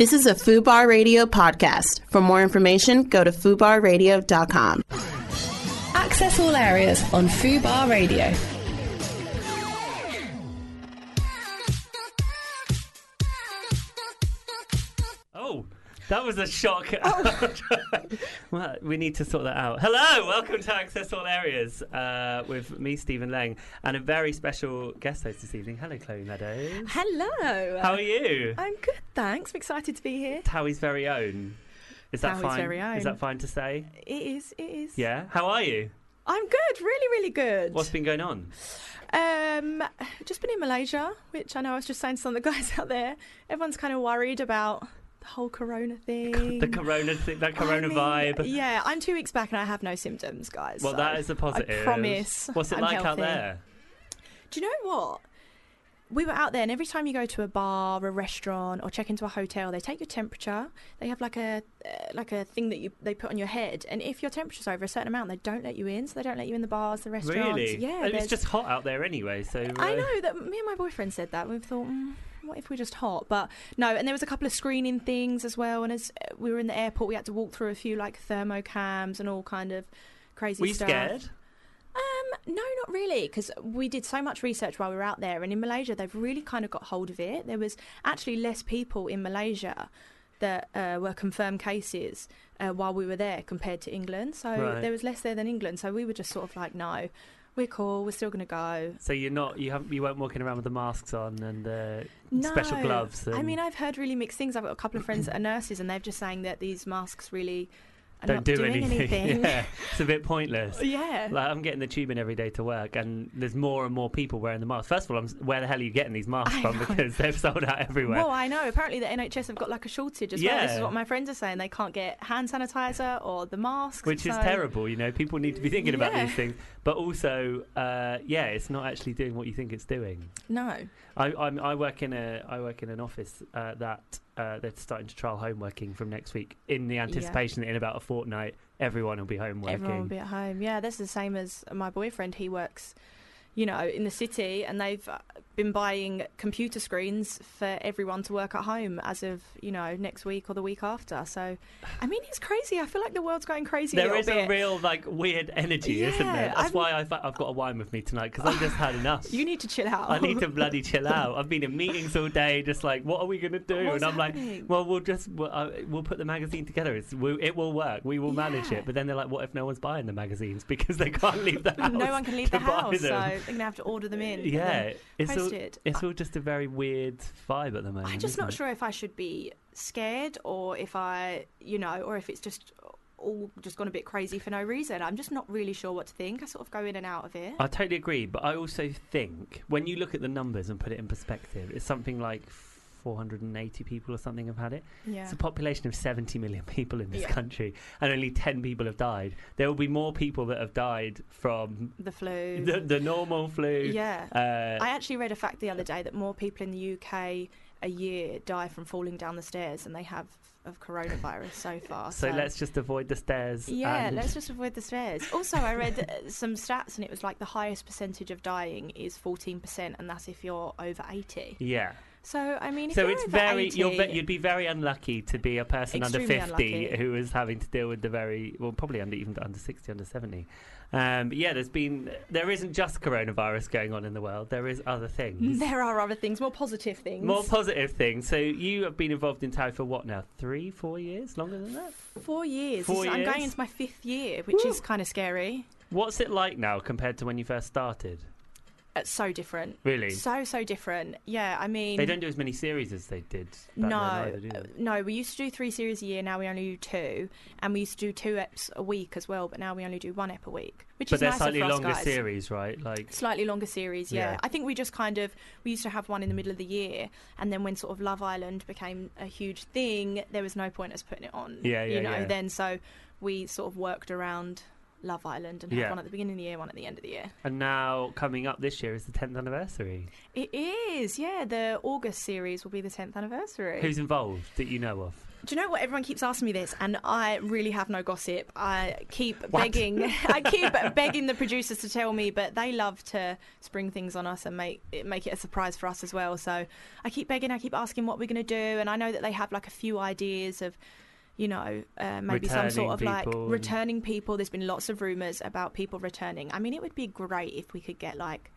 This is a FUBAR Radio podcast. For more information, go to FUBARradio.com. Access all areas on FUBAR Radio. That was a shock. well, we need to sort that out. Hello, welcome to Access All Areas uh, with me, Stephen Lang, and a very special guest host this evening. Hello, Chloe Meadows. Hello. How are you? I'm good, thanks. I'm excited to be here. Towie's very own. Is that Towie's fine? very Is that fine to say? It is. It is. Yeah. How are you? I'm good. Really, really good. What's been going on? Um, just been in Malaysia, which I know I was just saying to some of the guys out there. Everyone's kind of worried about the whole Corona thing. The corona, thi- that I corona mean, vibe. Yeah, I'm two weeks back and I have no symptoms, guys. Well, so that is a positive. I promise. What's it I'm like out there? Do you know what? We were out there, and every time you go to a bar, a restaurant, or check into a hotel, they take your temperature. They have like a uh, like a thing that you they put on your head, and if your temperature's over a certain amount, they don't let you in. So they don't let you in the bars, the restaurants. Really? Yeah, It's just hot out there anyway. So I uh, know that me and my boyfriend said that. We've thought, mm, what if we're just hot? But no, and there was a couple of screening things as well. And as uh, we were in the airport, we had to walk through a few like thermocams and all kind of crazy Were you stuff. scared? Um, no, not really, because we did so much research while we were out there, and in Malaysia, they've really kind of got hold of it. There was actually less people in Malaysia that uh, were confirmed cases uh, while we were there compared to England. So Right. there was less there than England. So we were just sort of like, no, we're cool. We're still going to go. So you're not you haven't you weren't walking around with the masks on and uh, No. special gloves. And I mean, I've heard really mixed things. I've got a couple of friends that are nurses, and they're just saying that these masks really don't do doing anything. yeah, it's a bit pointless. yeah. Like I'm getting the tube in every day to work, and there's more and more people wearing the mask. First of all, I'm, where the hell are you getting these masks I from? know. Because they've sold out everywhere. Well, I know. Apparently, the NHS have got like a shortage as well. This is what my friends are saying. They can't get hand sanitizer or the masks, which is terrible, you know. People need to be thinking about these things, but also, uh, yeah, it's not actually doing what you think it's doing. No. I, I'm, I work in a I work in an office uh, that uh, they're starting to trial home working from next week in the anticipation that in about a fortnight everyone will be home working. Everyone will be at home. Yeah, that's the same as my boyfriend. He works, you know, in the city, and they've uh, been buying computer screens for everyone to work at home as of you know next week or the week after. So, I mean, it's crazy. I feel like the world's going crazy. There a is little a real like weird energy, isn't there? That's I'm- why I've, I've got a wine with me tonight because I've just had enough. You need to chill out. I need to bloody chill out. I've been in meetings all day, just like, what are we going to do? What's and I'm happening? like, well, we'll just we'll, uh, we'll put the magazine together. It's, we, it will work. We will manage Yeah. it. But then they're like, what if no one's buying the magazines because they can't leave the house? no one can leave the house, so they're gonna have to order them in. yeah, it's all, it. it's all just a very weird vibe at the moment. I'm just not it? sure if I should be scared or if I, you know, or if it's just all just gone a bit crazy for no reason. I'm just not really sure what to think. I sort of go in and out of it. I totally agree, but I also think when you look at the numbers and put it in perspective, it's something like 480 people or something have had it. yeah. It's a population of 70 million people in this Yeah. country, and only 10 people have died. There will be more people that have died from the flu. the, the normal flu. yeah. Uh, I actually read a fact the other day that more people in the UK a year die from falling down the stairs than they have of coronavirus so far. so let's just avoid the stairs. Yeah, let's just avoid the stairs. Also, I read uh, some stats and it was like the highest percentage of dying is 14%, and that's if you're over 80. Yeah. So, I mean, if So it's very 80, you're you'd be very unlucky to be a person under 50 unlucky. who is having to deal with the very well probably under even under 60 under 70. Um, yeah, there's been there isn't just coronavirus going on in the world. There is other things. There are other things, more positive things. More positive things. So you have been involved in Towie for what now? Three, four years? Longer than that? Four years. Four This- I'm going into my fifth year, which Woo. is kind of scary. What's it like now compared to when you first started? It's so different. Really? So, so different. Yeah, I mean. They don't do as many series as they did. Back No, either, uh, no. We used to do three series a year. Now we only do two, and we used to do two eps a week as well. But now we only do one ep a week, which But is they're nicer slightly for us longer guys. series, right? Like Slightly longer series, yeah. Yeah. I think we just kind of we used to have one in the middle of the year, and then when sort of Love Island became a huge thing, there was no point us putting it on. Yeah, yeah, You know, yeah. then so we sort of worked around Love Island and Yeah. one at the beginning of the year, one at the end of the year. and now coming up this year is the 10th anniversary. It is, yeah. The August series will be the tenth anniversary. Who's involved that you know of? Do you know what? Everyone keeps asking me this, and I really have no gossip. I keep What? begging, I keep begging the producers to tell me, but they love to spring things on us and make it, make it a surprise for us as well. So I keep begging, I keep asking what we're going to do, and I know that they have like a few ideas of. You know, uh, maybe some sort of Returning like returning people. There's been lots of rumours about people returning. I mean, it would be great if we could get like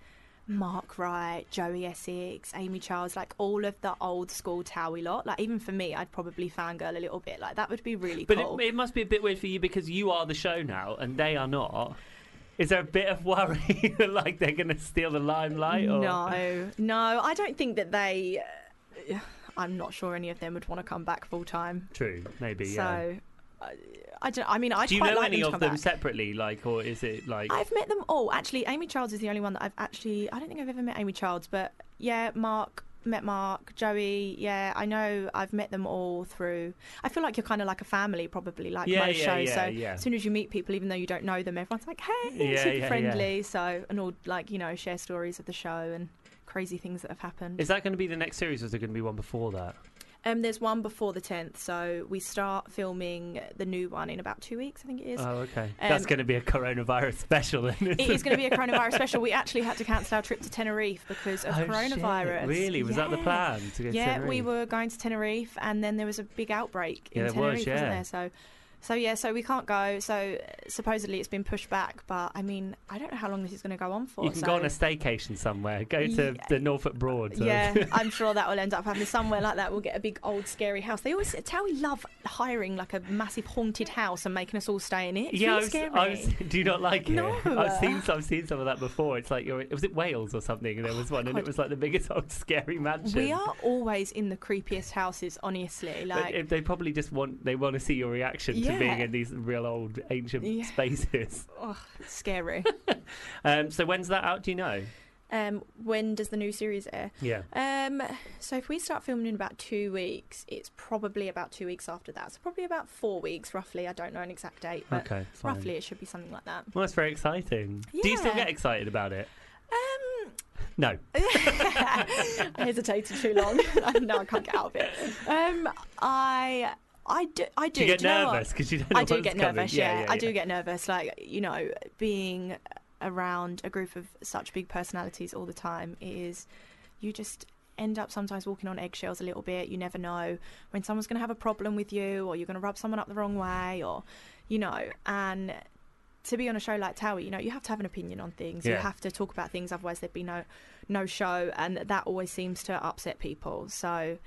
Mark Wright, Joey Essex, Amy Childs, like all of the old school Towie lot. Like even for me, I'd probably fangirl a little bit. Like that would be really But cool. it, it must be a bit weird for you because you are the show now and they are not. Is there a bit of worry that like they're going to steal the limelight? Or? No, no, I don't think that they. Uh, I'm not sure any of them would want to come back full time. True, maybe. Yeah. So, I, I don't. I mean, I Do you know like any them of them back. separately, like, or is it like? I've met them all. Actually, Amy Childs is the only one that I've actually. I don't think I've ever met Amy Childs, but yeah, Mark met Mark, Joey. Yeah, I know. I've met them all through. I feel like you're kind of like a family, probably like Yeah, most yeah, shows. yeah, so yeah. as soon as you meet people, even though you don't know them, everyone's like, "Hey, Yeah, super yeah, yeah. friendly." So and all like you know share stories of the show and crazy things that have happened. Is that going to be the next series, or is there going to be one before that? Um, there's one before the 10th, so we start filming the new one in about two weeks, I think it is. Oh, okay. Um, That's going to be a coronavirus special, then. it is going to be a coronavirus special. We actually had to cancel our trip to Tenerife because of Oh, coronavirus. shit. Really? Was that the plan to go to Yeah, we were going to Tenerife, and then there was a big outbreak Yeah, in there was, Tenerife, yeah. wasn't there? So, so yeah, so we can't go. So supposedly it's been pushed back, but I mean, I don't know how long this is going to go on for. You can so. go on a staycation somewhere. Go to Yeah. the Norfolk Broad. Yeah, I'm sure that will end up happening somewhere like that. We'll get a big old scary house. They always Towie love hiring like a massive haunted house and making us all stay in it. It's yeah, really I was. I was, do you not like it? No. I've seen some, I've seen some of that before. It's like you're, was it Wales or something? And there was one, and it was like the biggest old scary mansion. we are always in the creepiest houses, honestly. Like, if they probably just want they want to see your reaction to Yeah. being in these real old ancient Yeah. spaces. oh, scary. Um, so when's that out? Do you know? um, when does the new series air? Yeah. Um, so if we start filming in about two weeks, it's probably about two weeks after that. So probably about four weeks, roughly. I don't know an exact date, but Okay. Roughly it should be something like that. Well, that's very exciting. Do you still get excited about it? Um, No. I hesitated too long. no, I can't get out of it. Um, I, I do, I do. Do you get Do nervous because you don't know I do get coming? nervous. Yeah, I do get nervous. Like you know, being around a group of such big personalities all the time is you just end up sometimes walking on eggshells a little bit. You never know when someone's going to have a problem with you, or you're going to rub someone up the wrong way, or you know, and. To be on a show like Towie, you know, you have to have an opinion on things. You have to talk about things, otherwise there'd be no, no show, and that always seems to upset people. So,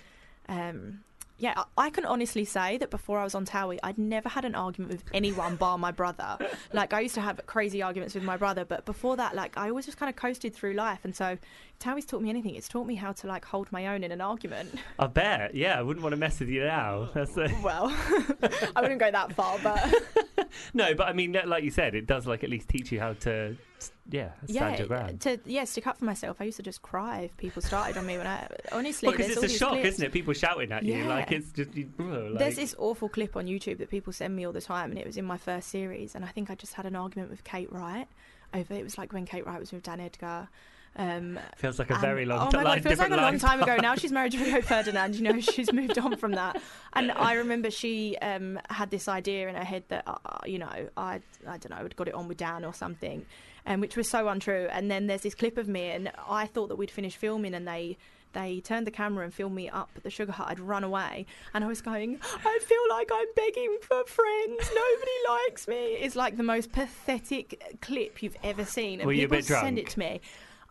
um, yeah, I can honestly say that before I was on Towie, I'd never had an argument with anyone bar my brother. Like I used to have crazy arguments with my brother, but before that, like I always just kind of coasted through life. And so, Towie's taught me anything. It's taught me how to like hold my own in an argument. I bet. Yeah, I wouldn't want to mess with you now. That's the... Well, I wouldn't go that far, but no, but I mean, like you said, it does like at least teach you how to, yeah, stand your yeah, ground. to yeah stick up for myself. I used to just cry if people started on me when I honestly. Because there's it's a shock, clips. isn't it? People shouting at you, Yeah. like it's just. You, like, There's this awful clip on YouTube that people send me all the time, and it was in my first series. And I think I just had an argument with Kate Wright over. It was like when Kate Wright was with Dan Edgar. Um, feels like a and- very long Oh time. my god, feels like a long time ago. Now she's married to Rio Ferdinand. You know, she's moved on from that. And I remember she um, had this idea in her head that uh, you know I I don't know had got it on with Dan or something, and which was so untrue. And then there's this clip of me, and I thought that we'd finished filming, and they. They turned the camera and filmed me up at the Sugar Hut. I'd run away, and I was going. I feel like I'm begging for friends. Nobody likes me. It's like the most pathetic clip you've ever seen. And Were you a people bit send it to me.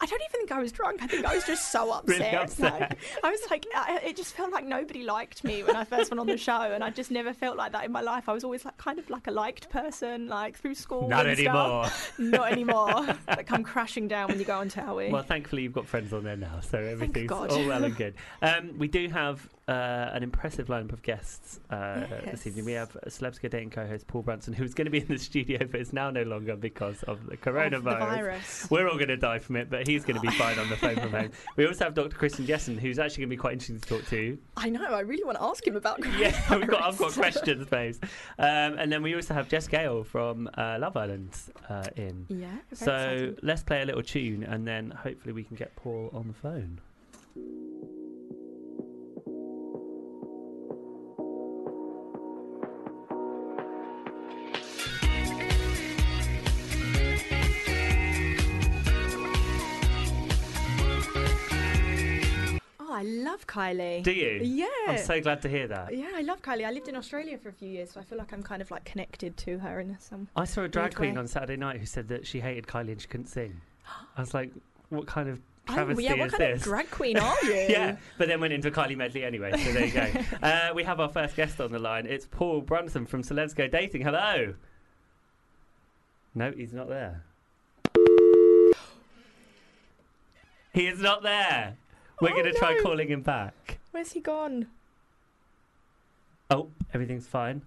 I don't even think I was drunk. I think I was just so upset. Really upset. Like, I was like, I, it just felt like nobody liked me when I first went on the show, and I just never felt like that in my life. I was always like kind of like a liked person, like through school. Not and anymore. Stuff. Not anymore. that come crashing down when you go on Towie. Well, thankfully you've got friends on there now, so everything's all well and good. Um, we do have uh, an impressive lineup of guests uh, this evening. We have Celebs Go Dating co-host Paul Brunson, who's going to be in the studio, but is now no longer because of the Of coronavirus. the virus. We're all going to die from it, but he's going to be fine on the phone from home. We also have Dr. Christian Jessen, who's actually going to be quite interesting to talk to. I know. I really want to ask him about. Yeah, we've got, I've got questions, babes. Um, and then we also have Jess Gale from uh, Love Island uh, in. Yeah. So exciting. let's play a little tune, and then hopefully we can get Paul on the phone. I love Kylie. Do you? Yeah. I'm so glad to hear that. yeah, I love Kylie. I lived in Australia for a few years, so I feel like I'm kind of like connected to her in some. I saw a drag queen way. on Saturday night who said that she hated Kylie and she couldn't sing. I was like, what kind of Oh, travesty yeah, what is kind this? of drag queen are you? yeah, but then went into Kylie medley anyway, so there you go. uh, we have our first guest on the line. It's Paul Brunson from Celebs Go Dating. Hello. No, he's not there. He is not there. We're Oh, going to try calling him back. Where's he gone? Oh, everything's fine.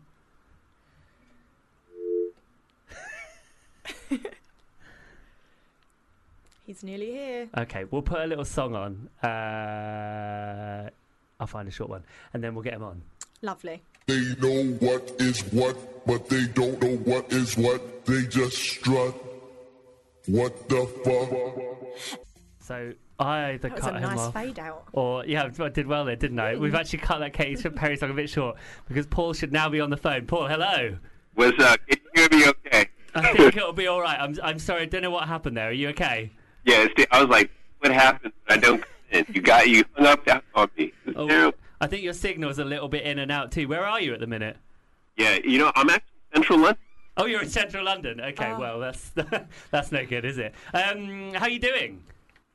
He's nearly here. Okay, we'll put a little song on. Uh, I'll find a short one, and then we'll get him on. Lovely. They know what is what, but they don't know what is what. They just strut. What the fuck? So I either That was cut a him nice off, fade out. or yeah, I did well there, didn't I? We've hmm. actually cut that Katy Perry song a bit short because Paul should now be on the phone. Paul, hello. What's up? Uh, can you hear me okay? I think it'll be all right. I'm I'm sorry, I don't know what happened there. Are you okay? Yeah, it's, I was like, what happened? I don't. You got you hung up that on me. Oh. I think your signal's a little bit in and out too. Where are you at the minute? Yeah, you know, I'm actually central London. Oh, you're in central London. Okay, Oh. well that's that's no good, is it? Um, how you doing?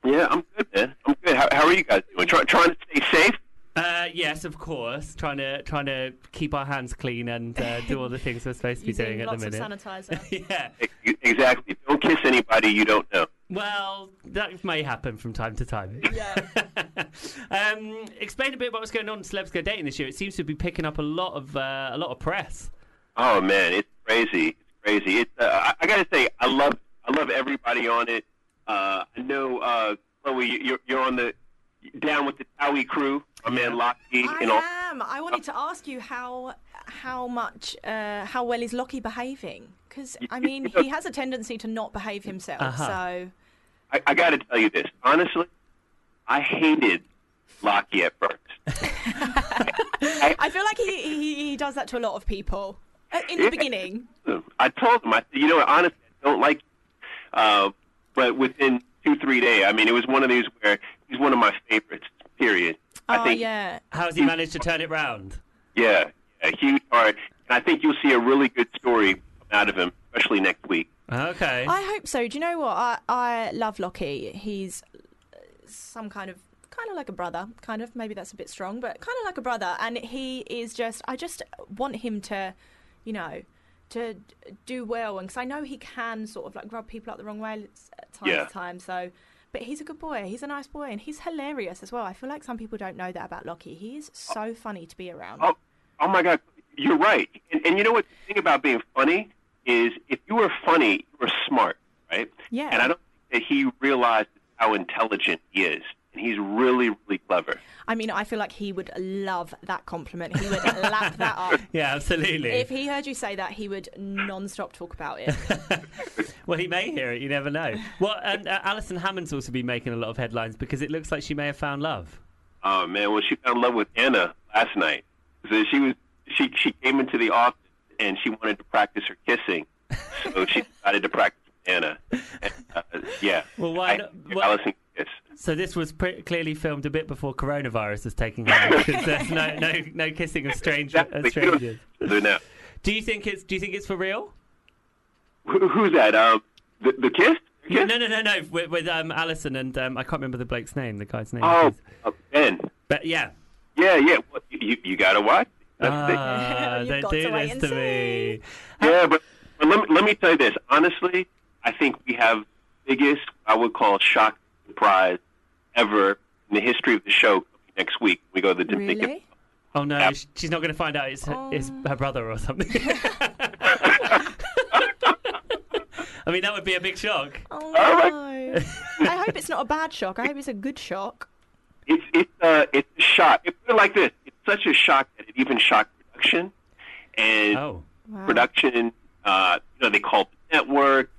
Yeah, I'm good, man. I'm good. How, how are you guys doing? Try, trying to stay safe? Uh, yes, of course. Trying to trying to keep our hands clean and uh, do all the things we're supposed to be Using doing at the minute. lots the of minute. sanitizer. yeah. Exactly. Don't kiss anybody you don't know. Well, that may happen from time to time. yeah. um, explain a bit about what's going on in Celebs Go Dating this year. It seems to be picking up a lot of uh, a lot of press. Oh man, it's crazy. It's crazy. It's. Uh, I, I gotta say, I love. I love everybody on it. Uh, I know, uh, Chloe, you're, you're on the down with the Towie crew. My man Lockie I and all. am. I wanted to ask you how how much uh, how well is Lockie behaving? Because I mean, he has a tendency to not behave himself. Uh-huh. So I, I got to tell you this honestly. I hated Lockie at first. I feel like he, he he does that to a lot of people uh, in the Yeah. beginning. I told him, I said, you know what, honestly, I don't like you. Uh, but within two, three days, I mean, it was one of these where he's one of my favorites, period. I Oh think, yeah. How's he managed to turn it round? yeah, a huge heart. And I think you'll see a really good story out of him, especially next week. Okay. I hope so. Do you know what? I I love Lockie. He's uh, some kind of kind of like a brother. Kind of maybe that's a bit strong, but kind of like a brother. And he is just. I just want him to, you know, to do well. And because I know he can sort of like rub people up the wrong way at time Yeah. to time. So. But he's a good boy. He's a nice boy, and he's hilarious as well. I feel like some people don't know that about Lockie. He is so funny to be around. Oh, oh my God, you're right. And, and you know what? The thing about being funny is if you were funny, you were smart, right? Yeah. And I don't think that he realized how intelligent he is. And he's really, really clever. I mean, I feel like he would love that compliment. He would lap that up. yeah, absolutely. If he heard you say that, he would non-stop talk about it. well, he may hear it. You never know. Well, and uh, Alison Hammond's also been making a lot of headlines because it looks like she may have found love. Oh man, well she fell in love with Anna last night. So she was she she came into the office and she wanted to practice her kissing, so she decided to practice with Anna. And, uh, yeah. Well, why I, not- what- Alison kiss. So this was pre- clearly filmed a bit before coronavirus was taking hold because there's no, no no kissing of stranger, Exactly. strangers. So now, Do you think it's Do you think it's for real? who, who's that? Um, the, the kiss? The kiss? No, no, no, no. With, with um, Alison and um, I can't remember the bloke's name. The guy's name. Oh, uh, Ben. but yeah. Yeah, yeah. Well, you you gotta watch. That's the- Ah, don't do this and to me. Yeah, but, but let, me, let me tell you this. Honestly, I think we have biggest, I would call, shock surprise ever in the history of the show next week. We go to the Dominican. Oh no, Yep. she's not going to find out it's her, it's Oh. her brother or something. I mean, that would be a big shock. Oh no! I hope it's not a bad shock. I hope it's a good shock. It's it's uh it's a shock. It, put it like this: it's such a shock that it even shocked production, and Oh, Wow. production. Uh, you know, they called the network.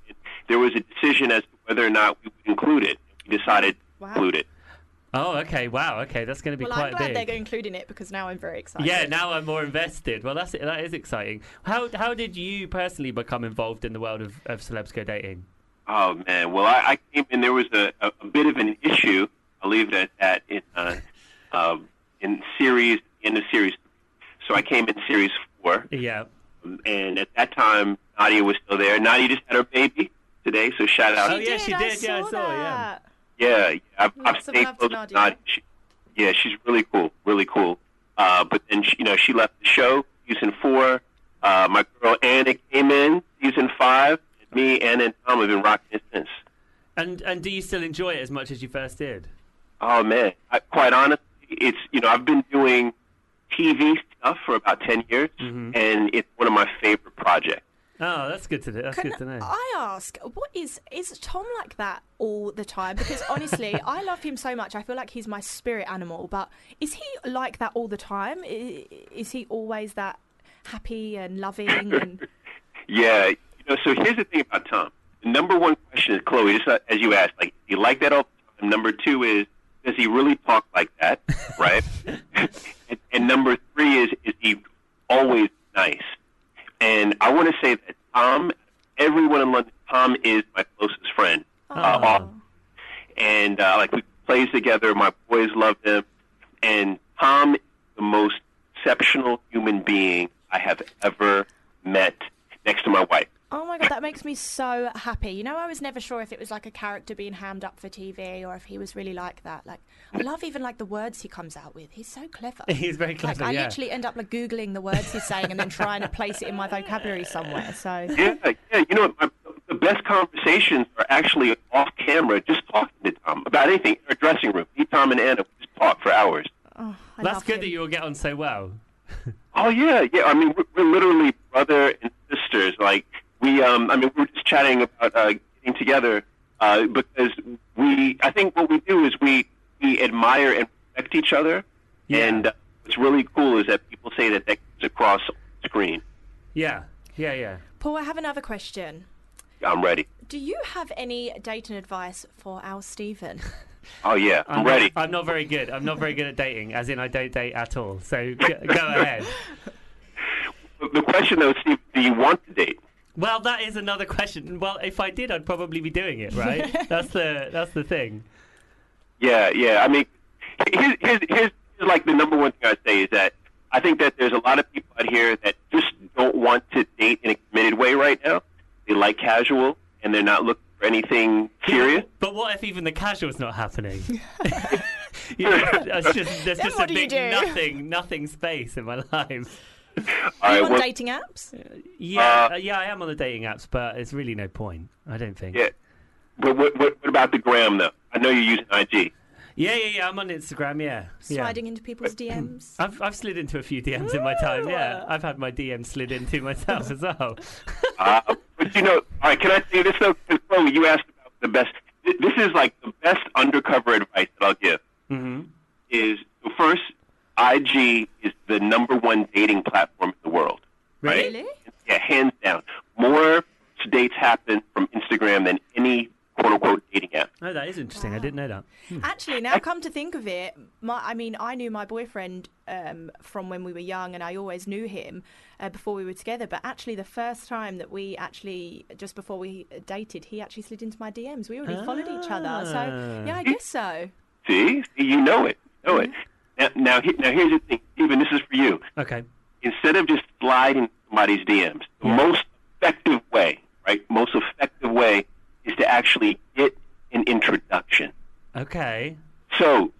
There was a decision as to whether or not we would include it. We decided Wow. to include it. oh, okay, wow, okay, that's going to be Well, quite I'm glad big. they're including it because now I'm very excited. Yeah, now I'm more invested. Well, that's that is exciting. How how did you personally become involved in the world of, of celebs go dating? Oh man! Well, I, I came in. There was a, a, a bit of an issue. I'll leave it at that. In uh, um, in series in the series. So I came in series four, Yeah. um, and at that time Nadia was still there. Nadia just had her baby today, so shout out. To her. Oh, yeah, she I did, yeah, I saw saw, yeah. That. Yeah, yeah I've, I've stayed close to Nadia. Nadia. She, yeah, she's really cool, really cool. Uh, but then she, you know she left the show season four. Uh, my girl Anna came in season five. And me, Anna, and Tom have been rocking it since. And and do you still enjoy it as much as you first did? Oh man, I, quite honestly, it's you know I've been doing TV stuff for about ten years, Mm-hmm. and it's one of my favorite projects. Oh, that's good to know. That's Can good to know. I ask, what is is Tom like that all the time? Because honestly, I love him so much. I feel like he's my spirit animal. But is he like that all the time? Is he always that happy and loving? And Yeah, you know. So here's the thing about Tom. The number one question is Chloe, just as you asked, like, do you like that all the time? Number two is, does he really talk like that? Right. and, and number three is, is he always nice? And I want to say that Tom, everyone in London, Tom is my closest friend. Uh, and uh, like we plays together. My boys love him, and Tom is the most exceptional human being I have ever met, next to my wife. Oh my god, that makes me so happy. You know, I was never sure if it was like a character being hammed up for TV or if he was really like that. Like, I love even like the words he comes out with. He's so clever. He's very Like clever. I yeah. literally end up like googling the words he's saying and then trying to place it in my vocabulary somewhere. So Yeah, yeah. You know, my, the best conversations are actually off camera, just talking to Tom about anything in our dressing room. Me, Tom, and Anna we just talk for hours. oh, That's good him. that you all get on so well. Oh yeah, yeah. I mean, we're, we're literally brother and sisters. Like we, um, I mean, we were just chatting about uh, getting together uh, because we. I think what we do is we we admire and respect each other, Yeah. and uh, what's really cool is that people say that that comes across on screen. Yeah. Yeah, yeah. Paul, I have another question. I'm ready. Do you have any dating advice for our Stephen? Oh yeah, I'm, I'm ready. Not, I'm not very good. I'm not very good at dating, as in I don't date at all. So go, go ahead. the question though, Steve, do you want to date? Well, that is another question. Well, if I did, I'd probably be doing it, right? that's the that's the thing. Yeah, yeah. I mean, here's, here's, here's, here's like the number one thing I'd say is that I think that there's a lot of people out here that just don't want to date in a committed way right now. They like casual and they're not looking for anything serious. But what if even the casual's not happening? you know, that's just, there's Then just what a do you big do? nothing, nothing space in my life. All Are you on well, dating apps? Yeah, Uh, uh, yeah, I am on the dating apps, but it's really no point. I don't think. yeah. But what, what, what about the gram though? I know you're using IG. yeah, yeah, yeah. I'm on Instagram. Yeah, yeah. Sliding into people's DMs? I've I've slid into a few DMs in my time. Yeah, I've had my DM slid into myself as well. Uh, but you know, all right. Can I say this though? 'Cause, Chloe, you asked about the best. This is like the best undercover advice that I'll give. hmm Is so first, IG is the number one dating platform in the world. Really? Really? Yeah, hands down. More dates happen from Instagram than any quote unquote dating app. Oh, that is interesting. I didn't know that. Actually, now come to think of it, my, I mean, I knew my boyfriend um, from when we were young, and I always knew him uh, before we were together. But actually, the first time that we actually, just before we dated, he actually slid into my DMs. We already followed each other, so Ah. yeah, I guess so. See, See you know it, you know it. Now, now, now here's the thing, Stephen. This is for you. Okay. Instead of just sliding somebody's DMs, the Yeah. most effective way, right? Most effective way is to actually get an introduction. Okay. So,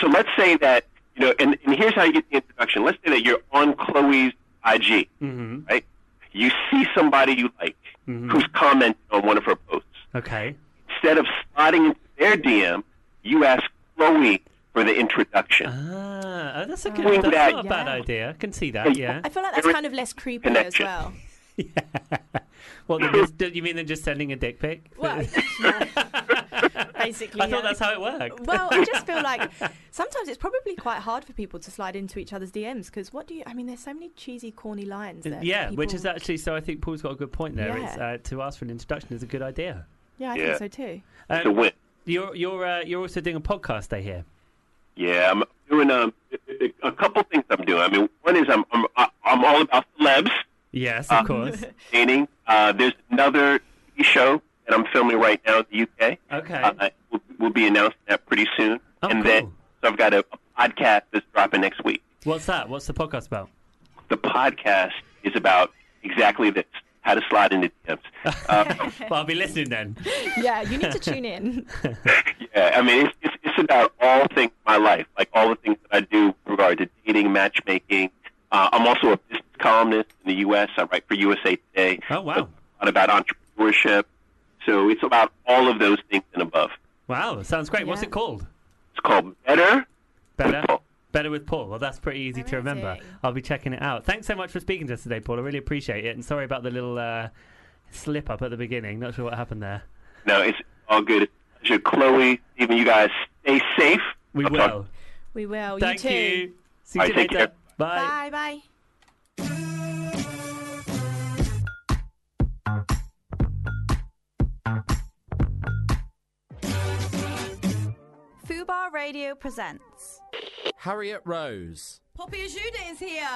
so let's say that you know, and, and here's how you get the introduction. Let's say that you're on Chloe's IG, hmm right? You see somebody you like Mhm. who's commented on one of her posts. Okay. Instead of sliding into their DM, you ask Chloe for the introduction. Ah, oh, that's a good. Doing That's that- not a bad Yeah. idea. I can see that. Yeah. I feel like that's kind of less creepy as connection. well. What? than just, do you mean than just sending a dick pic? Well, basically. I thought yeah. that's how it worked. Well, I just feel like sometimes it's probably quite hard for people to slide into each other's DMs because what do you? I mean, there's so many cheesy, corny lines. That yeah, which is actually so. I think Paul's got a good point there. Yeah. It's uh, to ask for an introduction is a good idea. Yeah, I Yeah. think so too. It's a Um, win. you're you're uh, you're also doing a podcast. I hear. Yeah, I'm doing um, a couple things. I'm doing. I mean, one is I'm I'm I'm all about celebs Yes, Uh, of course. dating. Uh, there's another show that I'm filming right now in the UK. Okay. Uh, we'll, we'll be announcing that pretty soon. Oh, and cool. then so I've got a, a podcast that's dropping next week. What's that? What's the podcast about? The podcast is about exactly this: how to slide into DMs. Uh, Well, I'll be listening then. Yeah, you need to tune in. yeah, I mean, it's, it's it's about all things in my life, like all the things that I do with regard to dating, matchmaking. Uh, I'm also a business columnist in the U.S. I write for USA Today. Oh, wow. A lot about entrepreneurship. So it's about all of those things and above. Wow, sounds great. What's it called? It's called Better. Better. Paul. Better with Paul. Well, that's pretty easy to remember. I'll be checking it out. Thanks so much for speaking to us today, Paul. I really appreciate it. And sorry about the little uh, slip up at the beginning. Not sure what happened there. No, it's all good. It's a pleasure. Chloe, Even you guys stay safe. We I'll talk- We will. Thank you too. you. See All you right, later. Bye. Bye bye. Fubar Radio presents. Harriet Rose. Poppy Ajudha is here.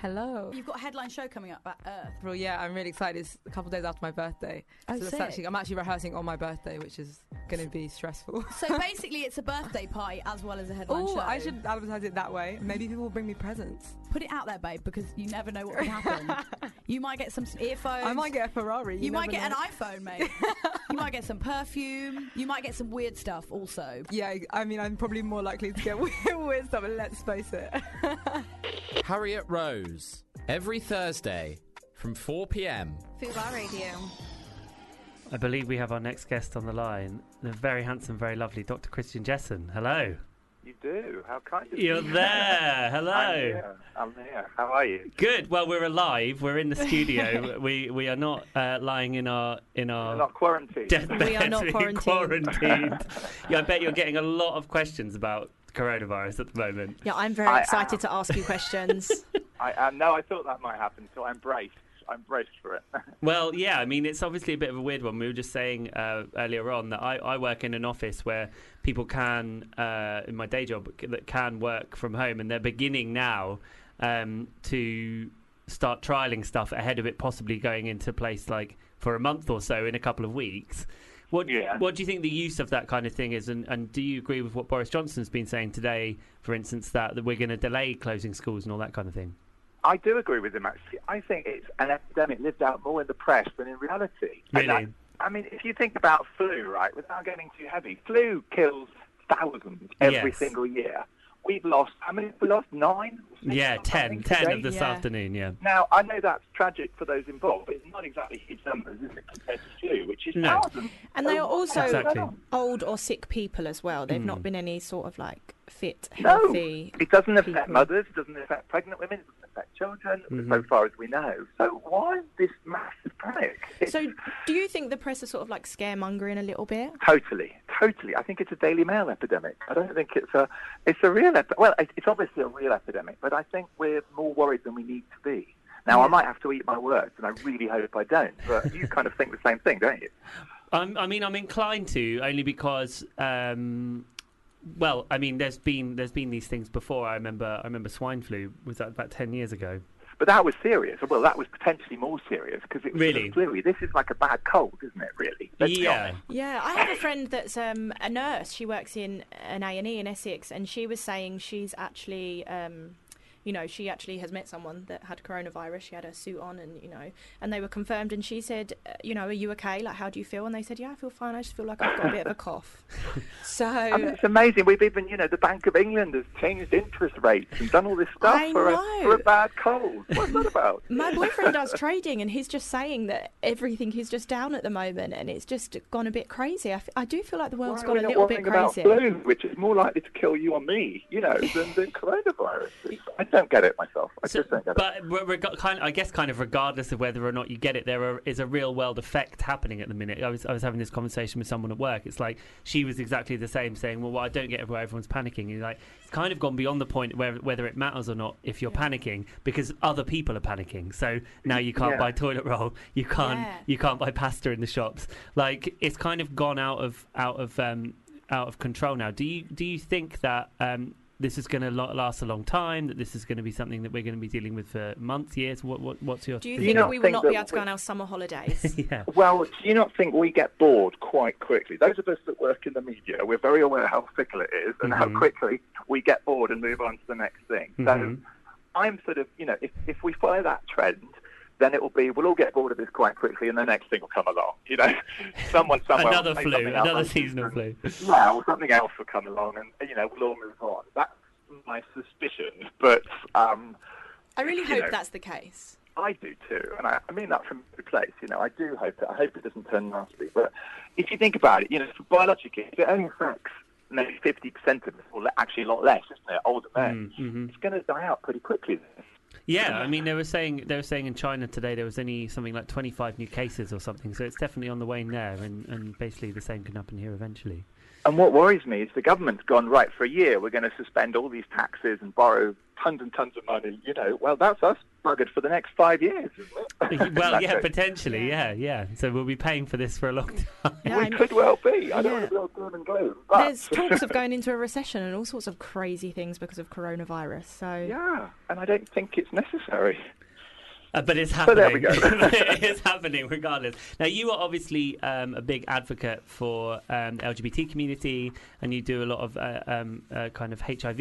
Hello. You've got a headline show coming up at Earth. Well, yeah, I'm really excited. It's a couple days after my birthday. Oh, so that's sick. actually, I'm actually rehearsing on my birthday, which is going to be stressful. So basically, it's a birthday party as well as a headline Oh, show. I should advertise it that way. Maybe people will bring me presents. put it out there, babe, because you never know what will happen. you might get some earphones. I might get a Ferrari. You, might get know. an iPhone, mate. you might get some perfume. You might get some weird stuff also. Yeah, I mean, I'm probably more likely to get weird, weird stuff, and let's face it. Harriet Rose. Every Thursday from 4 pm. Fubar Radio. I believe we have our next guest on the line. The very handsome, very lovely Dr. Christian Jessen. Hello. You do. How kind of You're you. there. I'm Hello. here. I'm here. How are you? Good. Well, we're alive. We're in the studio. we we are not uh, lying in our in our You're not quarantined. deathbeds. We are not quarantined. quarantined. yeah, I bet you're getting a lot of questions about coronavirus at the moment. Yeah, I'm very I excited am. to ask you questions. I am. No, I thought that might happen, so I'm braced. I'm braced for it. Well, yeah, I mean, it's obviously a bit of a weird one. We were just saying uh, earlier on that I, I work in an office where people can, uh, in my day job, that can work from home, and they're beginning now um, to start trialing stuff ahead of it possibly going into place like for a month or so in a couple of weeks. What Yeah. what do you think the use of that kind of thing is, and, and do you agree with what Boris Johnson's been saying today, for instance, that, that we're going to delay closing schools and all that kind of thing? I do agree with him. Actually, I think it's an epidemic lived out more in the press than in reality. Really? that- I mean, if you think about flu, right, without getting too heavy, flu kills thousands every Yes. single year. We've lost. How many? We lost nine. Yeah, or 10, 10 today? of this Yeah. afternoon, yeah. Now, I know that's tragic for those involved, but it's not exactly huge numbers, is it, compared to flu, which is No. thousands. And they are also Exactly. old or sick people as well. They've Mm. not been any sort of like fit, healthy. No, it doesn't affect people. mothers, it doesn't affect pregnant women, it doesn't affect children, Mhm. so far as we know. So why this massive panic? It's So, do you think the press are sort of like scaremongering a little bit? totally, totally. I think it's a Daily Mail epidemic. I don't think it's a, it's a real epidemic. Well, it- it's obviously a real epidemic, but I think we're more worried than we need to be. Now, I might have to eat my words, and I really hope I don't. But you kind of think the same thing, don't you? Um, I mean, I'm inclined to only because, um, well, I mean, there's been there's been these things before. I remember I remember swine flu was that about ten years ago. But that was serious. Well, that was potentially more serious because it was Really? flu-y. This is like a bad cold, isn't it? Really? Let's yeah. Yeah, I have a friend that's um, a nurse. She works in an A and E in Essex, and she was saying she's actually, um, you know, she actually has met someone that had coronavirus. She had a suit on, and you know, and they were confirmed. And she said, uh, you know, are you okay? Like, how do you feel? And they said, yeah, I feel fine. I just feel like I've got a bit of a cough. So I mean, it's amazing. We've even, you know, the Bank of England has changed interest rates and done all this stuff for, a, for a bad cold. What's that about? My boyfriend does trading, and he's just saying that everything is just down at the moment, and it's just gone a bit crazy. I, f- I do feel like the world's gone a little bit worrying about crazy. flu, which is more likely to kill you or me, you know, than, than coronavirus? I don't get it myself. I So- just don't get it. but reg- kind I guess kind of regardless of whether or not you get it, there are, is a real world effect happening at the minute. I was I was having this conversation with someone at work. It's like she was exactly the same, saying, "Well, I don't get why everyone's panicking." You're like it's kind of gone beyond the point where whether it matters or not if you're panicking because other people are panicking. So now you can't Yeah. buy toilet roll, you can't Yeah. you can't buy pasta in the shops. Like it's kind of gone out of out of um, out of control now. Do you do you think that um, this is going to last a long time. That this is going to be something that we're going to be dealing with for months, years. What, what what's your? Do you think not that we will not be able to go on our summer holidays? yeah. Well, do you not think we get bored quite quickly? Those of us that work in the media, we're very aware how fickle it is and Mhm. how quickly we get bored and move on to the next thing. Mhm. So I'm sort of, you know, if, if we follow that trend, then it will be we'll all get bored of this quite quickly, and the next thing will come along. You know, someone somewhere Another will flu, another on seasonal TV. flu. Well, something else will come along, and you know we'll all move on. That's my suspicion, but um, I really hope know. that's the case. I do too, and I, I mean that from a good place. You know, I do hope that. I hope it doesn't turn nasty. But if you think about it, you know, for biologically, if it only affects maybe fifty percent of us, or actually a lot less, isn't it? Older men, Mhm. it's going to die out pretty quickly. Yeah, I mean, they were saying they were saying in China today there was only something like 25 new cases or something, so it's definitely on the wane there, and, and basically the same can happen here eventually. And what worries me is the government's gone right for a year. We're going to suspend all these taxes and borrow tons and tons of money. You know, well, that's us buggered for the next five years. Isn't it? well, yeah, That's it. potentially, yeah, yeah. So we'll be paying for this for a long time. Yeah, we I'm- could well be. I don't Yeah. want to be all doom and gloom. But... There's talks of going into a recession and all sorts of crazy things because of coronavirus. So Yeah, and I don't think it's necessary. Uh, but it's But there happening. we go. it's happening regardless. Now, you are obviously um, a big advocate for um, the LGBT community, and you do a lot of uh, um, uh, kind of HIV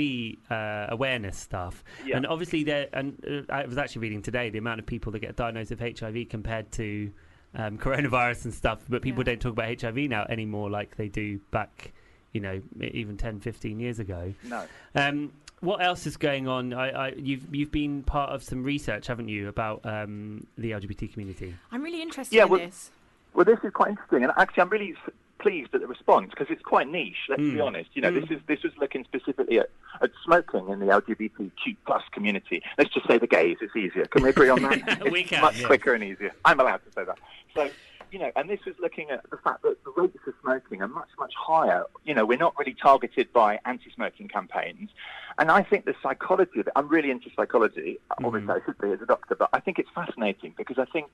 uh, awareness stuff. Yeah. And obviously, there. And uh, I was actually reading today the amount of people that get diagnosed with HIV compared to um, coronavirus and stuff. But people Yeah. don't talk about HIV now anymore like they do back, you know, even 10, 15 years ago. No. Um, what else is going on? I, I, you've you've been part of some research, haven't you, about um, the LGBT community? I'm really interested Yeah, in well- this. Well, this is quite interesting, and actually, I'm really pleased at the response because it's quite niche. Let's be Mm. honest. You know, Mm. this is this was looking specifically at, at smoking in the LGBTQ plus community. Let's just say the gays. It's easier. Can we agree on that? We it's can, much yes. quicker and easier. I'm allowed to say that. So. You know, and this was looking at the fact that the rates of smoking are much, much higher. You know, we're not really targeted by anti-smoking campaigns, and I think the psychology of it. I'm really into psychology. Mm-hmm. Obviously, I should be as a doctor, but I think it's fascinating because I think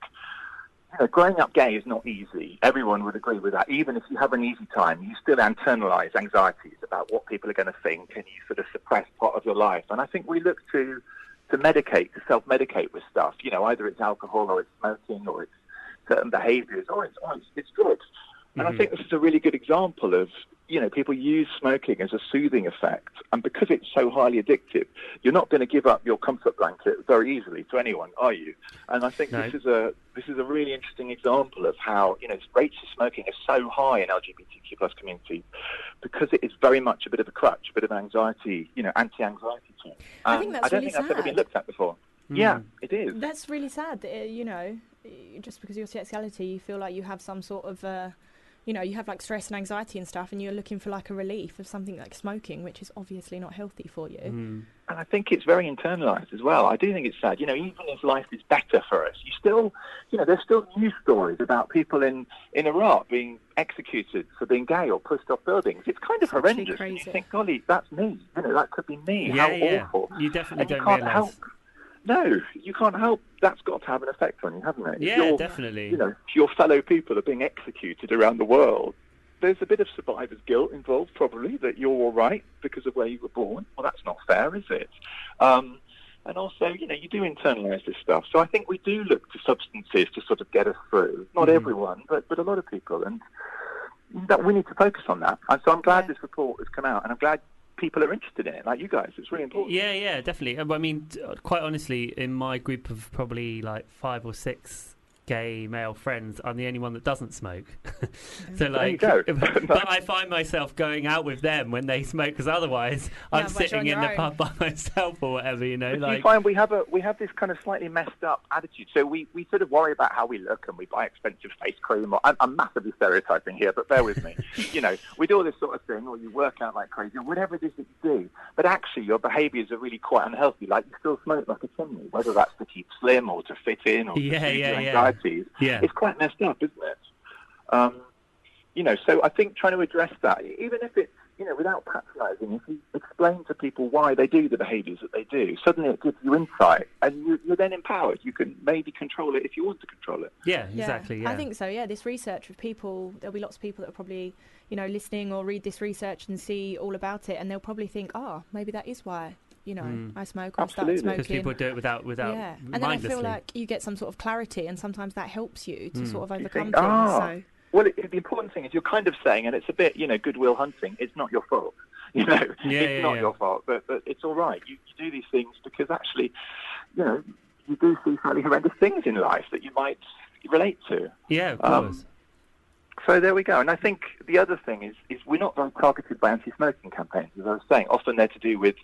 you know, growing up gay is not easy. Everyone would agree with that. Even if you have an easy time, you still internalize anxieties about what people are going to think, and you sort of suppress part of your life. And I think we look to to medicate, to self-medicate with stuff. You know, either it's alcohol or it's smoking or it's certain behaviours or it's, or it's, it's drugs. And I Mhm. think this is a really good example of, you know, people use smoking as a soothing effect. And because it's so highly addictive, you're not going to give up your comfort blanket very easily to anyone, are you? And I think No. this is a this is a really interesting example of how, you know, rates of smoking are so high in LGBTQ plus communities because it is very much a bit of a crutch, a bit of anxiety, you know, anti-anxiety tool. I Um, think that's I don't really think that's ever been looked at before. Mm. Yeah, it is. That's really sad. That, uh, you know, just because of your sexuality, you feel like you have some sort of, uh, you know, you have like stress and anxiety and stuff, and you're looking for like a relief of something like smoking, which is obviously not healthy for you. Mm. And I think it's very internalized as well. I do think it's sad. You know, even if life is better for us, you still, you know, there's still news stories about people in, in Iraq being executed for being gay or pushed off buildings. It's kind of It's horrendous. And you think, golly, that's me. You know, that could be me. Yeah, How yeah. awful. You definitely And don't can't realise. help. No, you can't help. That's got to have an effect on you, hasn't it? Yeah, you're- definitely. You know, your fellow people are being executed around the world. There's a bit of survivor's guilt involved, probably, that you're all right because of where you were born. Well, that's not fair, is it? Um, and also, you know, you do internalise this stuff. So I think we do look to substances to sort of get us through. Not Mhm. everyone, but, but a lot of people. And that we need to focus on that. And so I'm glad Yeah. this report has come out, and I'm glad people are interested in it, like you guys. It's really important. Yeah, yeah, definitely. Uh, I mean, quite honestly, in my group of probably like five or six gay male friends, I'm the only one that doesn't smoke. so like, but I find myself going out with them when they smoke because otherwise I'm sitting in the own. pub by myself or whatever, you know. But Like, you find we have a we have this kind of slightly messed up attitude. So we, we sort of worry about how we look and we buy expensive face cream. Or I'm, I'm massively stereotyping here, but bear with me. you know, we do all this sort of thing, or you work out like crazy, or whatever it is that you do. But actually, your behaviours are really quite unhealthy. Like you still smoke like a chimney, whether that's to keep slim or to fit in or Yeah, to yeah, yeah. Anxieties. yeah, It's quite messed up, isn't it? Um, you know, so I think trying to address that, even if it's you know, without patronising, if you explain to people why they do the behaviours that they do, suddenly it gives you insight, and you, you're then empowered. You can maybe control it if you want to control it. Yeah, exactly. Yeah. I think so. Yeah, this research with people, there'll be lots of people that are probably, you know, listening or read this research and see all about it, and they'll probably think, oh, maybe that is why. You know, Mm. I smoke or Absolutely. start because people do it without without yeah, and then I feel like you get some sort of clarity, and sometimes that helps you to Mm. sort of overcome think, things. ah, So well, it, the important thing is you're kind of saying, and it's a bit, you know, goodwill hunting. It's not your fault. You know, Yeah, it's yeah, not yeah. your fault, but but it's all right. You, you do these things because actually, you know, you do see fairly horrendous things in life that you might relate to. yeah, of Um, course. So there we go. And I think the other thing is, is we're not very targeted by anti-smoking campaigns, as I was saying. Often they're to do with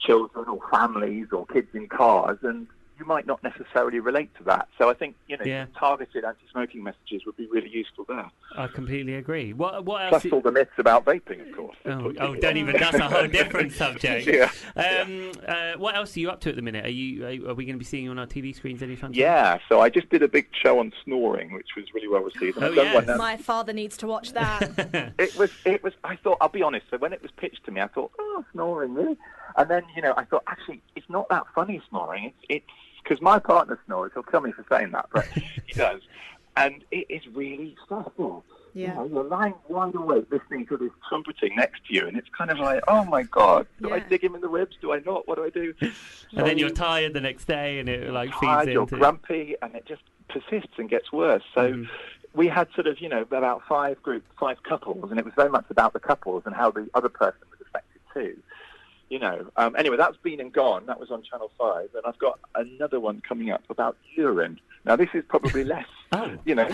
children or families or kids in cars, and you might not necessarily relate to that. So I think, you know, Yeah. targeted anti-smoking messages would be really useful there. I completely agree. What what else? Plus i- all the myths about vaping, of course. Oh, oh, don't even. That's a whole different subject. Yeah. Um, uh, what else are you up to at the minute? Are you? Are, are we going to be seeing you on our TV screens anytime soon? Yeah, so I just did a big show on snoring, which was really well received. And Oh, I've yes. my father needs to watch that. it was it was I thought I'll be honest. So when it was pitched to me, I thought, oh, snoring really, and then you know I thought actually it's not that funny snoring. It's it's because my partner snores. He'll kill me for saying that, but he does, and it is really stressful. Yeah. You know, you're lying wide awake listening to this trumpeting next to you, and it's kind of like, oh my god, do I dig him in the ribs? Do I not? What do I do? And then you're tired the next day, and it like feeds tired, you're into. grumpy, and it just persists and gets worse. So Mhm. we had sort of, you know, about five group, five couples, and it was very much about the couples and how the other person was affected too. You know. Um, anyway, that's been and gone. That was on Channel Five, and I've got another one coming up about urine. Now this is probably less, Oh, you know,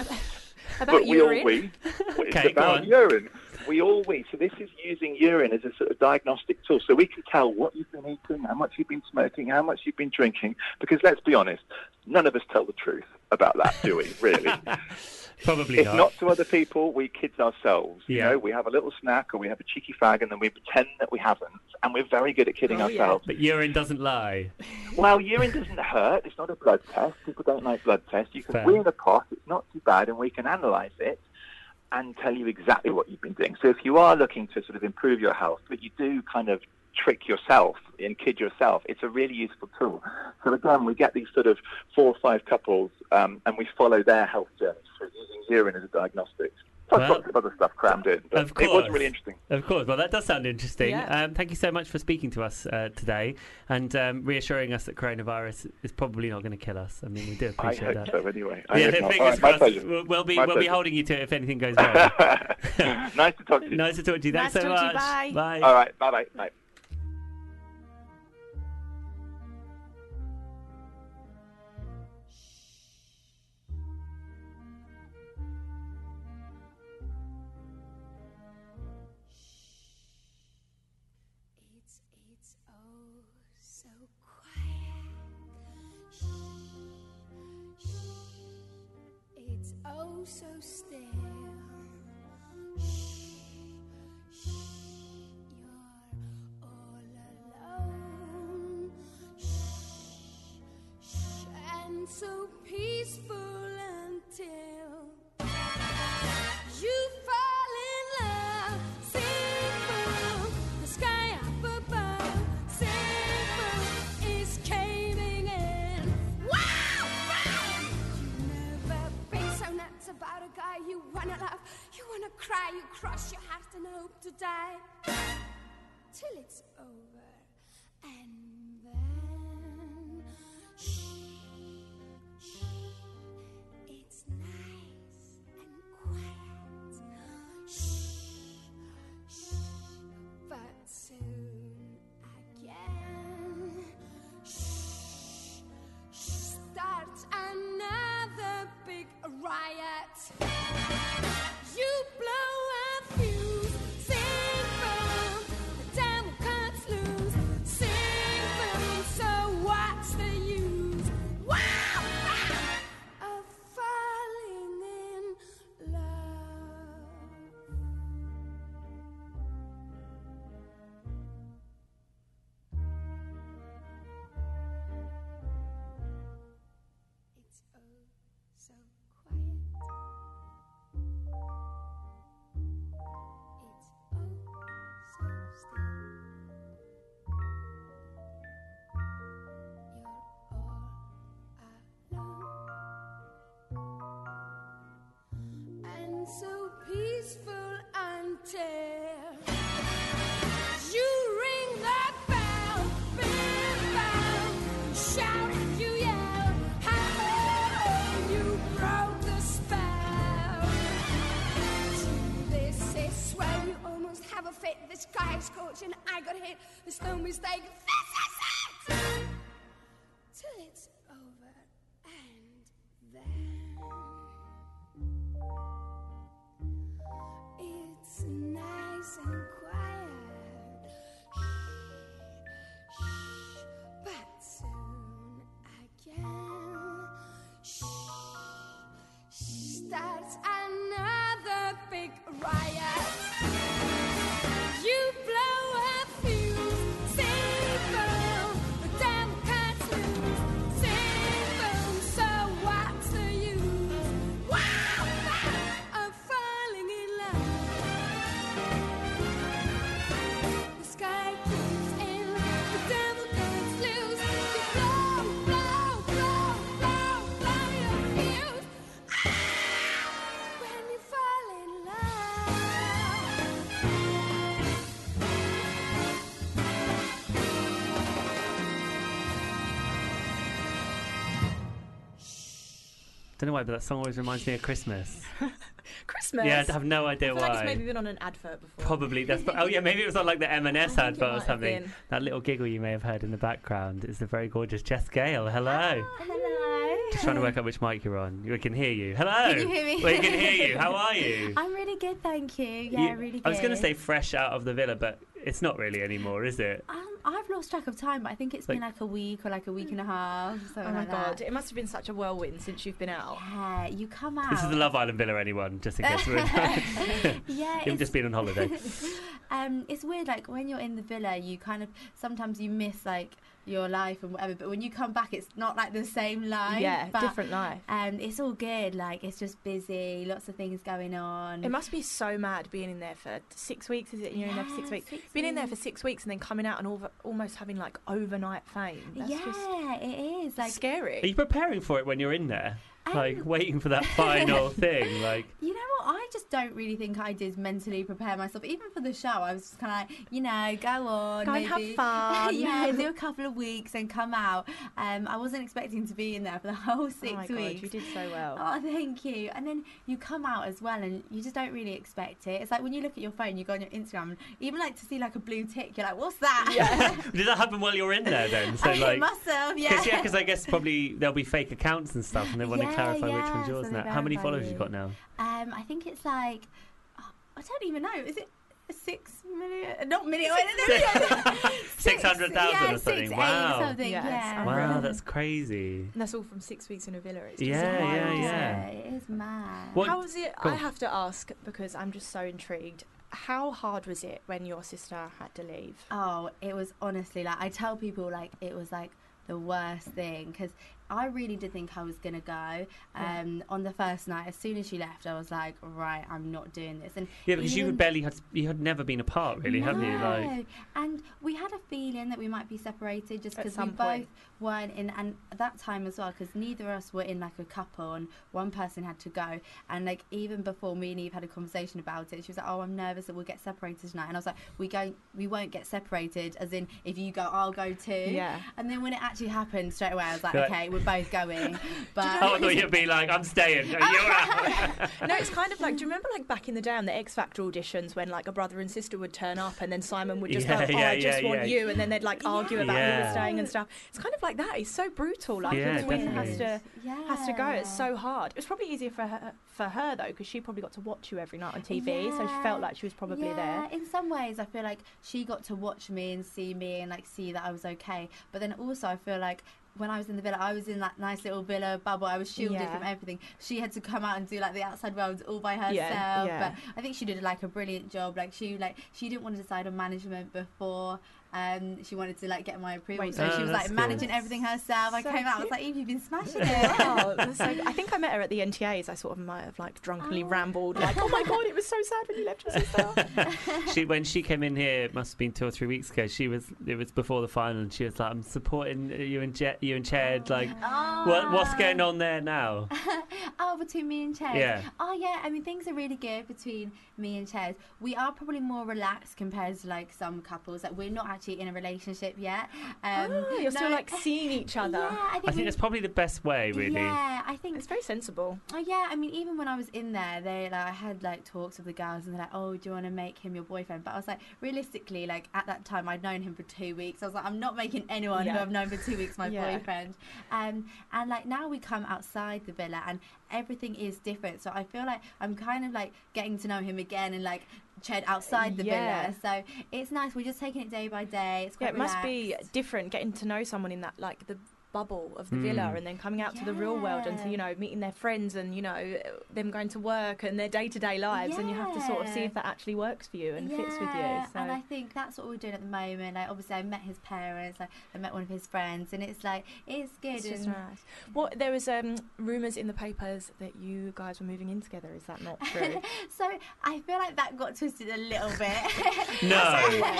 About but we all urine. we. Okay, it's about urine. We all we. So this is using urine as a sort of diagnostic tool, so we can tell what you've been eating, how much you've been smoking, how much you've been drinking. Because let's be honest, none of us tell the truth about that, do we? Really? probably if not. not to other people, we kids ourselves. You know, we have a little snack or we have a cheeky fag, and then we pretend that we haven't, and we're very good at kidding Oh, yeah. ourselves. But urine doesn't lie. Well, urine doesn't hurt. It's not a blood test. People don't like blood tests. You can Fair. wee in a pot. It's not too bad, and we can analyse it and tell you exactly what you've been doing. So if you are looking to sort of improve your health, but you do kind of trick yourself and kid yourself, it's a really useful tool. So again, we get these sort of four or five couples, um, and we follow their health journeys through using urine as a diagnostic. Plus Well, lots of other stuff crammed in, but of it was course. really interesting. Of course. Well, that does sound interesting. Yeah. Um, thank you so much for speaking to us uh, today and um, reassuring us that coronavirus is probably not going to kill us. I mean, we do I appreciate hope that. so. Anyway, I yeah, fingers All right, my crossed. We'll, we'll be My we'll be holding you to it if anything goes wrong. nice to talk to you. nice to talk to you. Nice Thanks so to talk to you. much. Bye. All right, bye bye. So still. Shh, shh. You're all alone. Shh, shh. And so wanna. You wanna cry, you cross your heart and hope to die till it's over, and Don't know why, but that song always reminds me of Christmas. Christmas. Yeah, I have no idea I feel why. like it's maybe been on an advert before. Probably that's. Oh yeah, maybe it was on like the M&S advert or something. That little giggle you may have heard in the background is the very gorgeous Jess Gale. Hello. Hello. Just trying to work out which mic you're on. We can hear you. Hello. Can you hear me? We can hear you. How are you? I'm really good, thank you. Yeah, You- really good. I was going to say fresh out of the villa, but it's not really anymore, is it? Um, I've lost track of time, but I think it's been Like- like a week or like a week and a half. Oh my like god, that. it must have been such a whirlwind since you've been out. Yeah, you come out. This is the Love Island villa, anyone, just in case we're. Yeah, You've just been on holiday. um, it's weird. Like when you're in the villa, you kind of sometimes you miss like your life and whatever. But when you come back, it's not like the same life. Yeah, but, different life. Um, it's all good. Like it's just busy. Lots of things going on. It must be so mad being in there for six weeks. Is it? You're in there for six weeks. six being in there for six weeks and then coming out and all, almost having like overnight fame. That's yeah, just it is like scary. Are you preparing for it when you're in there? Um, like waiting for that final thing? Like You know what? I just don't really think I did mentally prepare myself. Even for the show, I was just kind of like, you know, go on, Go and have fun. yeah, do a couple of weeks and come out. Um, I wasn't expecting to be in there for the whole six oh my god, weeks. you did so well. Oh, thank you. And then you come out as well, and you just don't really expect it. It's like when you look at your phone, you go on your Instagram, and even like to see like a blue tick, you're like, "What's that?" Yeah, did that happen while you were in there then? So it like. must have. Yeah. Cause, yeah, because I guess probably there'll be fake accounts and stuff, and they want to Yeah, clarify which one's yours so now. How many verify followers you you. got now? Um, I think it's like oh, I don't even know. Is it six million? Not million. Six hundred thousand yeah, or something. six, eight, wow. something, Yeah, yeah. Wow, that's crazy. And that's all from six weeks in a villa. It's Yeah, just yeah, wild. yeah. It is mad. What- How was it? Go I have to ask because I'm just so intrigued. How hard was it when your sister had to leave? Oh, it was honestly like I tell people like it was like the worst thing because I really did think I was gonna go. Yeah. Um, on the first night, as soon as she left, I was like, right, I'm not doing this. And Yeah, because you even- had barely had you had never been apart, really, have you? Like, No. and we had a feeling that we might be separated just because we some both weren't in, and that time as well, because neither of us were in like a couple, and one person had to go. And like even before me and Eve had a conversation about it, she was like, "Oh, I'm nervous that we'll get separated tonight," and I was like, "We go, we won't get separated. As in, if you go, I'll go too." Yeah. And then when it actually happened straight away, I was like, You're like- "Okay, we're both going." But oh, I thought you'd be like, I'm staying. You're no, it's kind of like. Do you remember like back in the day on the X Factor auditions when like a brother and sister would turn up and then Simon would just Yeah, go, "Oh, yeah, I just yeah, want yeah. you," and then they'd like argue about who Yeah. was staying and stuff. It's kind of like that. It's so brutal. Like Yeah, the twin has definitely. to has to go. It's so hard. It was probably easier for her for her though because she probably got to watch you every night on TV, so she felt like she was probably yeah, there. in some ways, I feel like she got to watch me and see me and like see that I was okay. But then also, I feel like when I was in the villa, I was in that nice little villa bubble. I was shielded Yeah. from everything. She had to come out and do like the outside world all by herself. Yeah, yeah. But I think she did like a brilliant job. Like she like she didn't want to decide on management before. Um, she wanted to like get my approval, Wait, so Oh, she was that's like cool. managing everything herself. I came out, I was like, Eve, you've been smashing it. Wow, that's so- I think I met her at the NTAs. I sort of might have like drunkenly Oh. rambled, like, "Oh my god, it was so sad when you left your sister." she when she came in here, it must have been two or three weeks ago. She was it was before the final, and she was like, "I'm supporting you and Jet, you and Ched. Like, what what's going on there now?" Oh, between me and Ched. Yeah. Oh, yeah. I mean, things are really good between me and Ched. We are probably more relaxed compared to like some couples. Like we're not actually in a relationship yet. Um, Oh, you're still like seeing each other. Yeah, I think, I think we- that's probably the best way, really. Yeah, I think it's very sensible. Oh yeah, I mean, even when I was in there, they like I had like talks with the girls, and they're like, "Oh, do you want to make him your boyfriend?" But I was like, realistically, like at that time, I'd known him for two weeks. I was like, I'm not making anyone who I've known for two weeks my Yeah. boyfriend. Um, and like now we come outside the villa, and everything is different. So I feel like I'm kind of like getting to know him again, and like Ched outside the Yeah. villa. So it's nice. We're just taking it day by day. It's Yeah, quite it must be different getting to know someone in that like the bubble of the Mm. villa and then coming out to the real world and to, you know meeting their friends and you know them going to work and their day-to-day lives and you have to sort of see if that actually works for you and fits with you so and I think that's what we're doing at the moment. Like, obviously, I met his parents, like, I met one of his friends, and it's like it's good. it's just and- nice. What there was um rumors in the papers that you guys were moving in together. Is that not true? so I feel like that got twisted a little bit. No,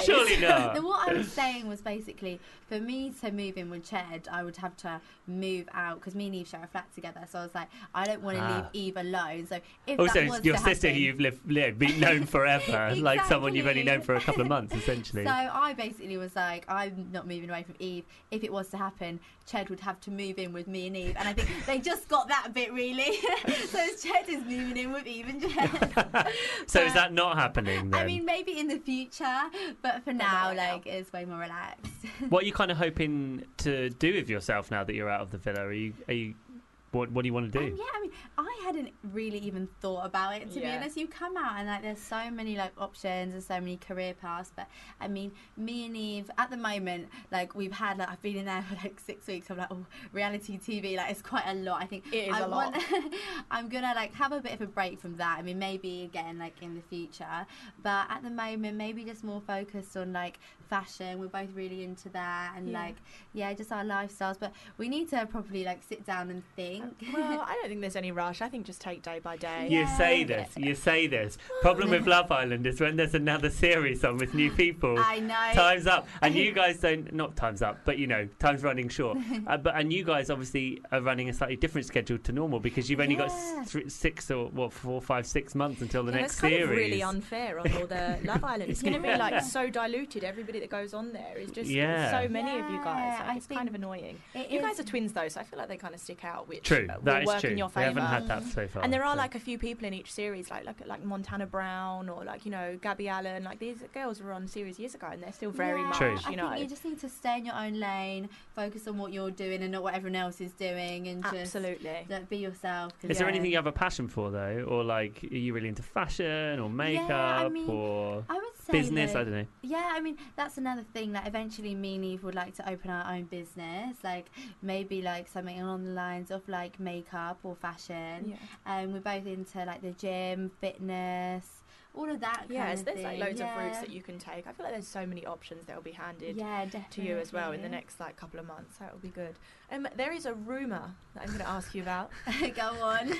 surely not. What I was saying was basically for me to move in with Ched, I would have to move out because me and Eve share a flat together. So I was like, I don't want to Ah. leave Eve alone. So if Also, that was your sister who happen- you've lived, lived, been known forever, like someone you've only known for a couple of months, essentially. So I basically was like, I'm not moving away from Eve. If it was to happen, Ched would have to move in with me and Eve. And I think they just got that bit really. so Ched is moving in with Eve and Ched. So is that not happening then? I mean, maybe in the future, but for now, like, it's way more relaxed. what are you kind of hoping to do with yourself now that you're out of the villa? Are you, are you, what, what do you want to do? Um, yeah, I mean, I hadn't really even thought about it to be honest. You come out and like there's so many like options and so many career paths. But I mean, me and Eve at the moment, like we've had like I've been in there for like six weeks. I'm like, oh, reality TV, like it's quite a lot. I think It is I a lot. I'm gonna like have a bit of a break from that. I mean, maybe again like in the future, but at the moment, maybe just more focused on like fashion. We're both really into that and Yeah. like yeah, just our lifestyles. But we need to probably like sit down and think. well, I don't think there's any rush. I think just take day by day. You say this, you say this. Problem with Love Island is when there's another series on with new people. I know. Time's up, and you guys don't. Not time's up, but you know, time's running short. uh, but and you guys obviously are running a slightly different schedule to normal because you've only Yeah. got th- six or what four, five, six months until the Yeah, next it's kind series. of really unfair on all the Love Island. It's going to be like so diluted. Everybody that goes on there is just Yeah. so many of you guys. Like, it's kind of annoying. it You is- guys are twins though, so I feel like they kind of stick out. Which True, uh, that will is work true. in your We haven't favour. had that so far. And there are so. like a few people in each series, like like like Montana Brown or like you know Gabby Allen. Like these girls were on series years ago, and they're still very Yeah, much True. You know. think you just need to stay in your own lane, focus on what you're doing and not what everyone else is doing, and just Absolutely. like, be yourself. Is there anything you have a passion for though, or like are you really into fashion or makeup mean, or I would say business? that- I don't know. Yeah, I mean that's another thing. Like eventually, me and Eve would like to open our own business, like maybe like something along the lines of like makeup or fashion. Yeah. And we're both into like the gym, fitness, all of that. Yeah, so there's like loads of routes that you can take. I feel like there's so many options that will be handed Yeah, to you as well in the next like couple of months. That will be good. Um, there is a rumor that I'm going to ask you about. Go on.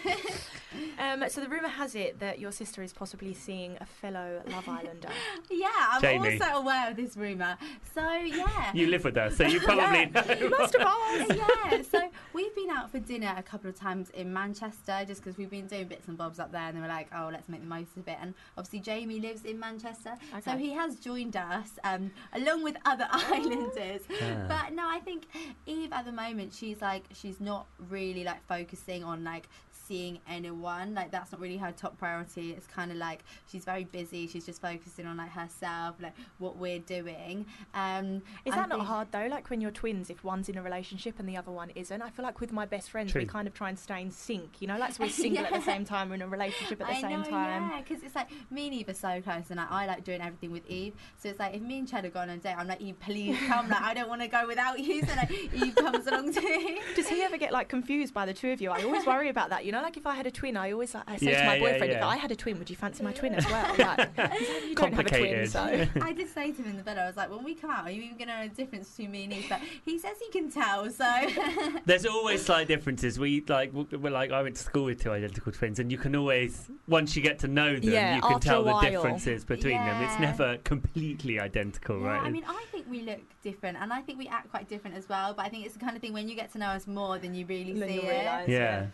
um, so the rumor has it that your sister is possibly seeing a fellow Love Islander. Yeah, I'm Jamie. also aware of this rumor. So yeah. You live with her, so you probably know. you must have asked. yeah, so we've been out for dinner a couple of times in Manchester just because we've been doing bits and bobs up there, and then we're like, oh, let's make the most of it. And obviously, Jamie lives in Manchester, so he has joined us um, along with other islanders. Ah. But no, I think Eve at the moment she's like she's not really like focusing on like seeing anyone like that's not really her top priority it's kind of like she's very busy she's just focusing on like herself like what we're doing um Is I that not think- hard though? Like when you're twins, if one's in a relationship and the other one isn't. I feel like with my best friends, we kind of try and stay in sync. You know, like so we're single at the same time, we're in a relationship at the I same know, time. Yeah, because it's like me and Eve are so close, and like, I like doing everything with Eve. So it's like if me and Ched are going on a date, I'm like, Eve, please come. Like I don't want to go without you. So like Eve comes along too. Does he ever get like confused by the two of you? I always worry about that. You know, like if I had a twin, I always like, I say to Yeah, my yeah, boyfriend, if. I had a twin, would you fancy my twin as well? Like, you don't have a twin, Complicated. so. I did say to him in the bed, I was like, when we come out, are you even going to know the difference between me and Eve? But he says he can tell. So There's always slight differences. We like we're like I went to school with two identical twins, and you can always once you get to know them, Yeah, you can tell the differences between them. It's never completely identical, yeah, right? I mean, I think we look different, and I think we act quite different as well. But I think it's the kind of thing when you get to know us more, then you really Then see you it. realise, yeah.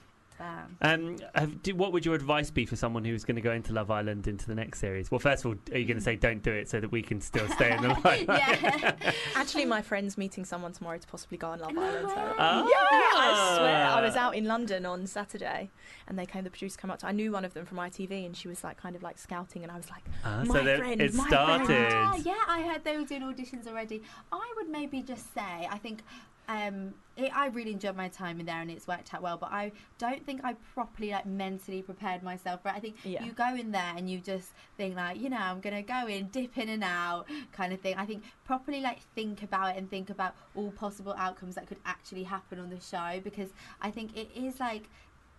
Um, Um, have, do, what would your advice be for someone who's going to go into Love Island into the next series? Well, first of all, are you going to say don't do it so that we can still stay in the line? Actually, my friend's meeting someone tomorrow to possibly go on Love Island. So. Ah. Yeah, I swear. I was out in London on Saturday, and they came. The producer came up to. I knew one of them from ITV, and she was like, kind of like scouting, and I was like, Ah, my so friend, it my started. friend. Ah, yeah, I heard they were doing auditions already. I would maybe just say, I think um, it, I really enjoyed my time in there and it's worked out well, but I don't think I properly like mentally prepared myself for it. I think Yeah. you go in there and you just think like, you know, I'm gonna go in, dip in and out, kind of thing. I think properly like think about it and think about all possible outcomes that could actually happen on the show because I think it is like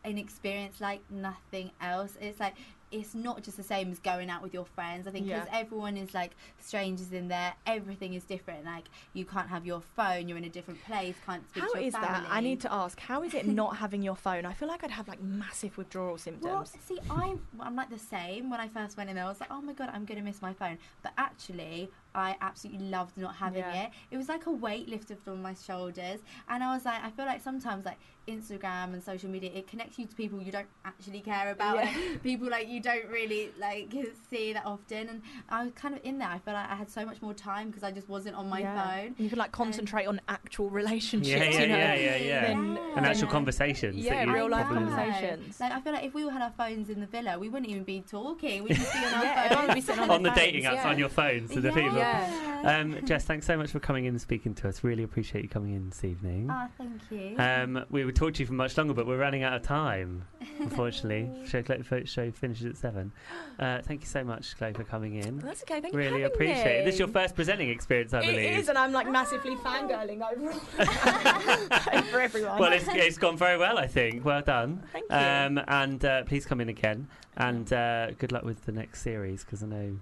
an experience like nothing else. It's like it's not just the same as going out with your friends. I think because Yeah. everyone is like strangers in there, everything is different. Like you can't have your phone, you're in a different place, can't speak How to your is that? I need to ask. How is it not having your phone? I feel like I'd have like massive withdrawal symptoms. Well, see, I'm I'm like the same. When I first went in there, I was like, oh my god, I'm gonna miss my phone. But actually, I absolutely loved not having Yeah. it. It was like a weight lifted from my shoulders, and I was like, I feel like sometimes like Instagram and social media, it connects you to people you don't actually care about, Yeah. people like you don't really like see that often. And I was kind of in there. I feel like I had so much more time because I just wasn't on my Yeah. phone. You could like concentrate on actual relationships. Yeah, yeah, you know, yeah, yeah, yeah. than- And actual conversations. Yeah, that real life conversations. Like I feel like if we all had our phones in the villa, we wouldn't even be talking. We'd just be on our Yeah, phones. everyone would be sitting on on the their dating apps yeah. on your phones to the people. Yeah. Um, Jess, thanks so much for coming in and speaking to us. Really appreciate you coming in this evening. Ah, thank you. Um, we would talk to you for much longer, but we're running out of time, unfortunately. show, show finishes at seven. Uh, thank you so much, Chloe, for coming in. That's okay. Thank you really having appreciate it. This is your first presenting experience, I It believe. is, and I'm like massively fangirling over, over everyone. Well, it's, it's gone very well, I think. Well done. Thank you. Um, and uh, please come in again. And uh, good luck with the next series, because I know,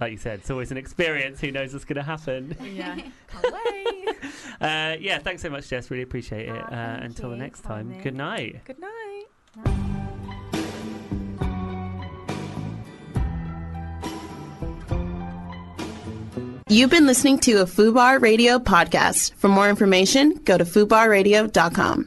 like you said, it's always an experience. Who knows what's going to happen? yeah, can't wait. Uh, yeah, thanks so much, Jess. Really appreciate it. Oh, uh, thank until the next for time, me. good night. Good night. You've been listening to a FUBAR Radio podcast. For more information, go to FUBARradio.com.